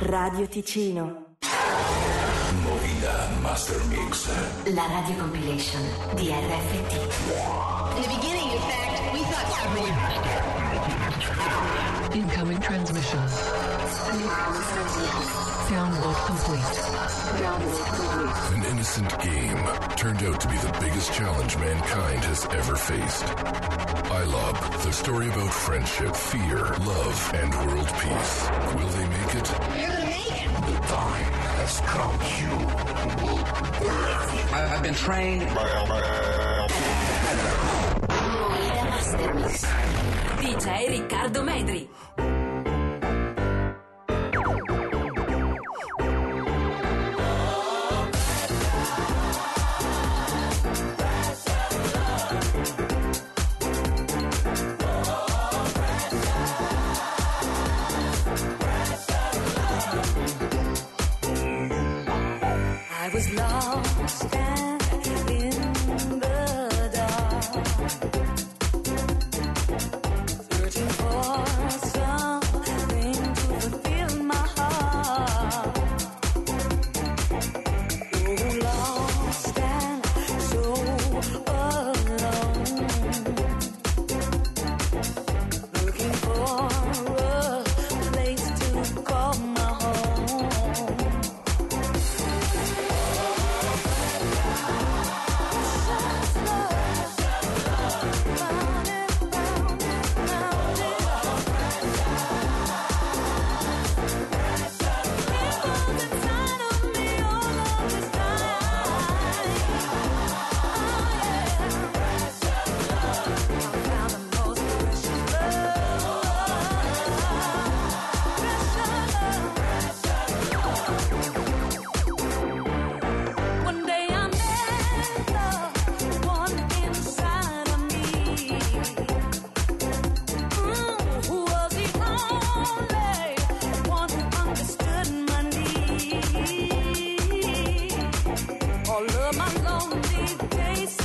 Radio Ticino. Movida Master Mix. La radio compilation di RFT. In the beginning, in fact, we thought Incoming transmission. Download complete. An innocent game turned out to be the biggest challenge mankind has ever faced. iLob, the story about friendship, fear, love, and world peace. Will they been trained. DJ Riccardo Medri. I was lost and Thank you. Days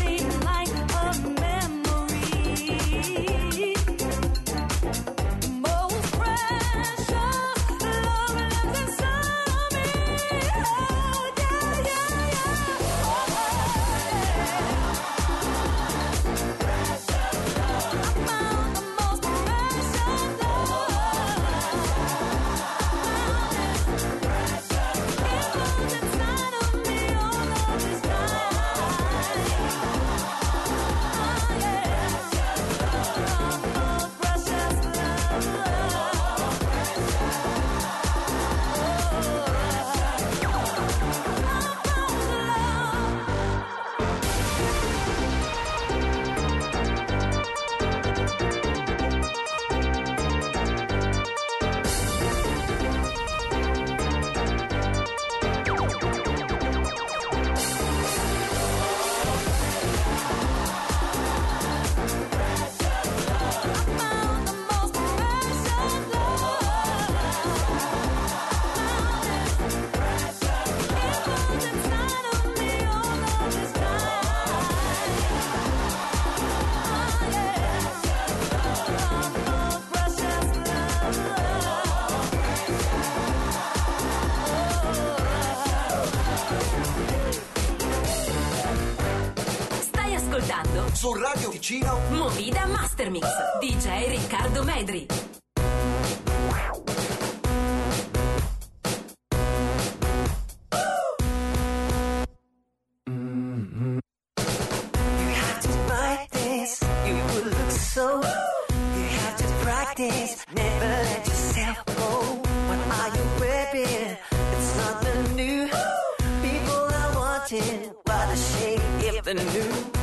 Su Radio Ticino Movida Master Mix. DJ Riccardo Medri. You have to practice, you will look so. You have to practice, never let yourself go. What are you wearing? It's nothing new. People are watching, what a shame if they knew.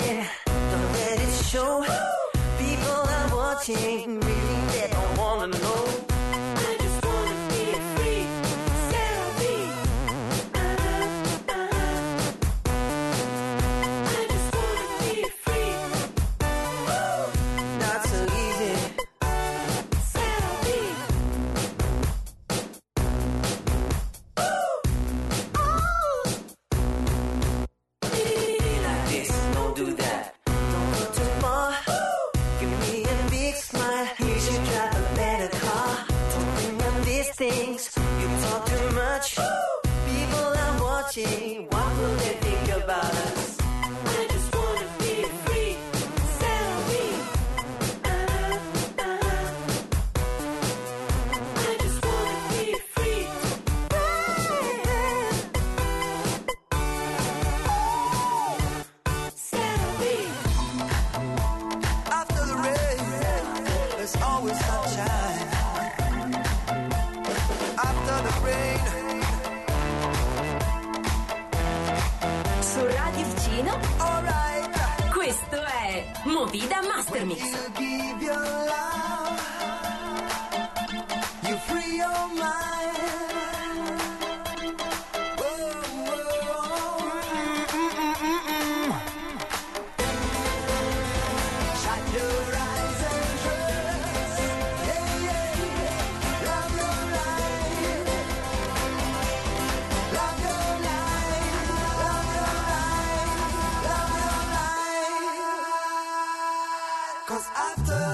Something, don't let it show. People are watching, really they don't wanna know. Questo è Movida Master Cause after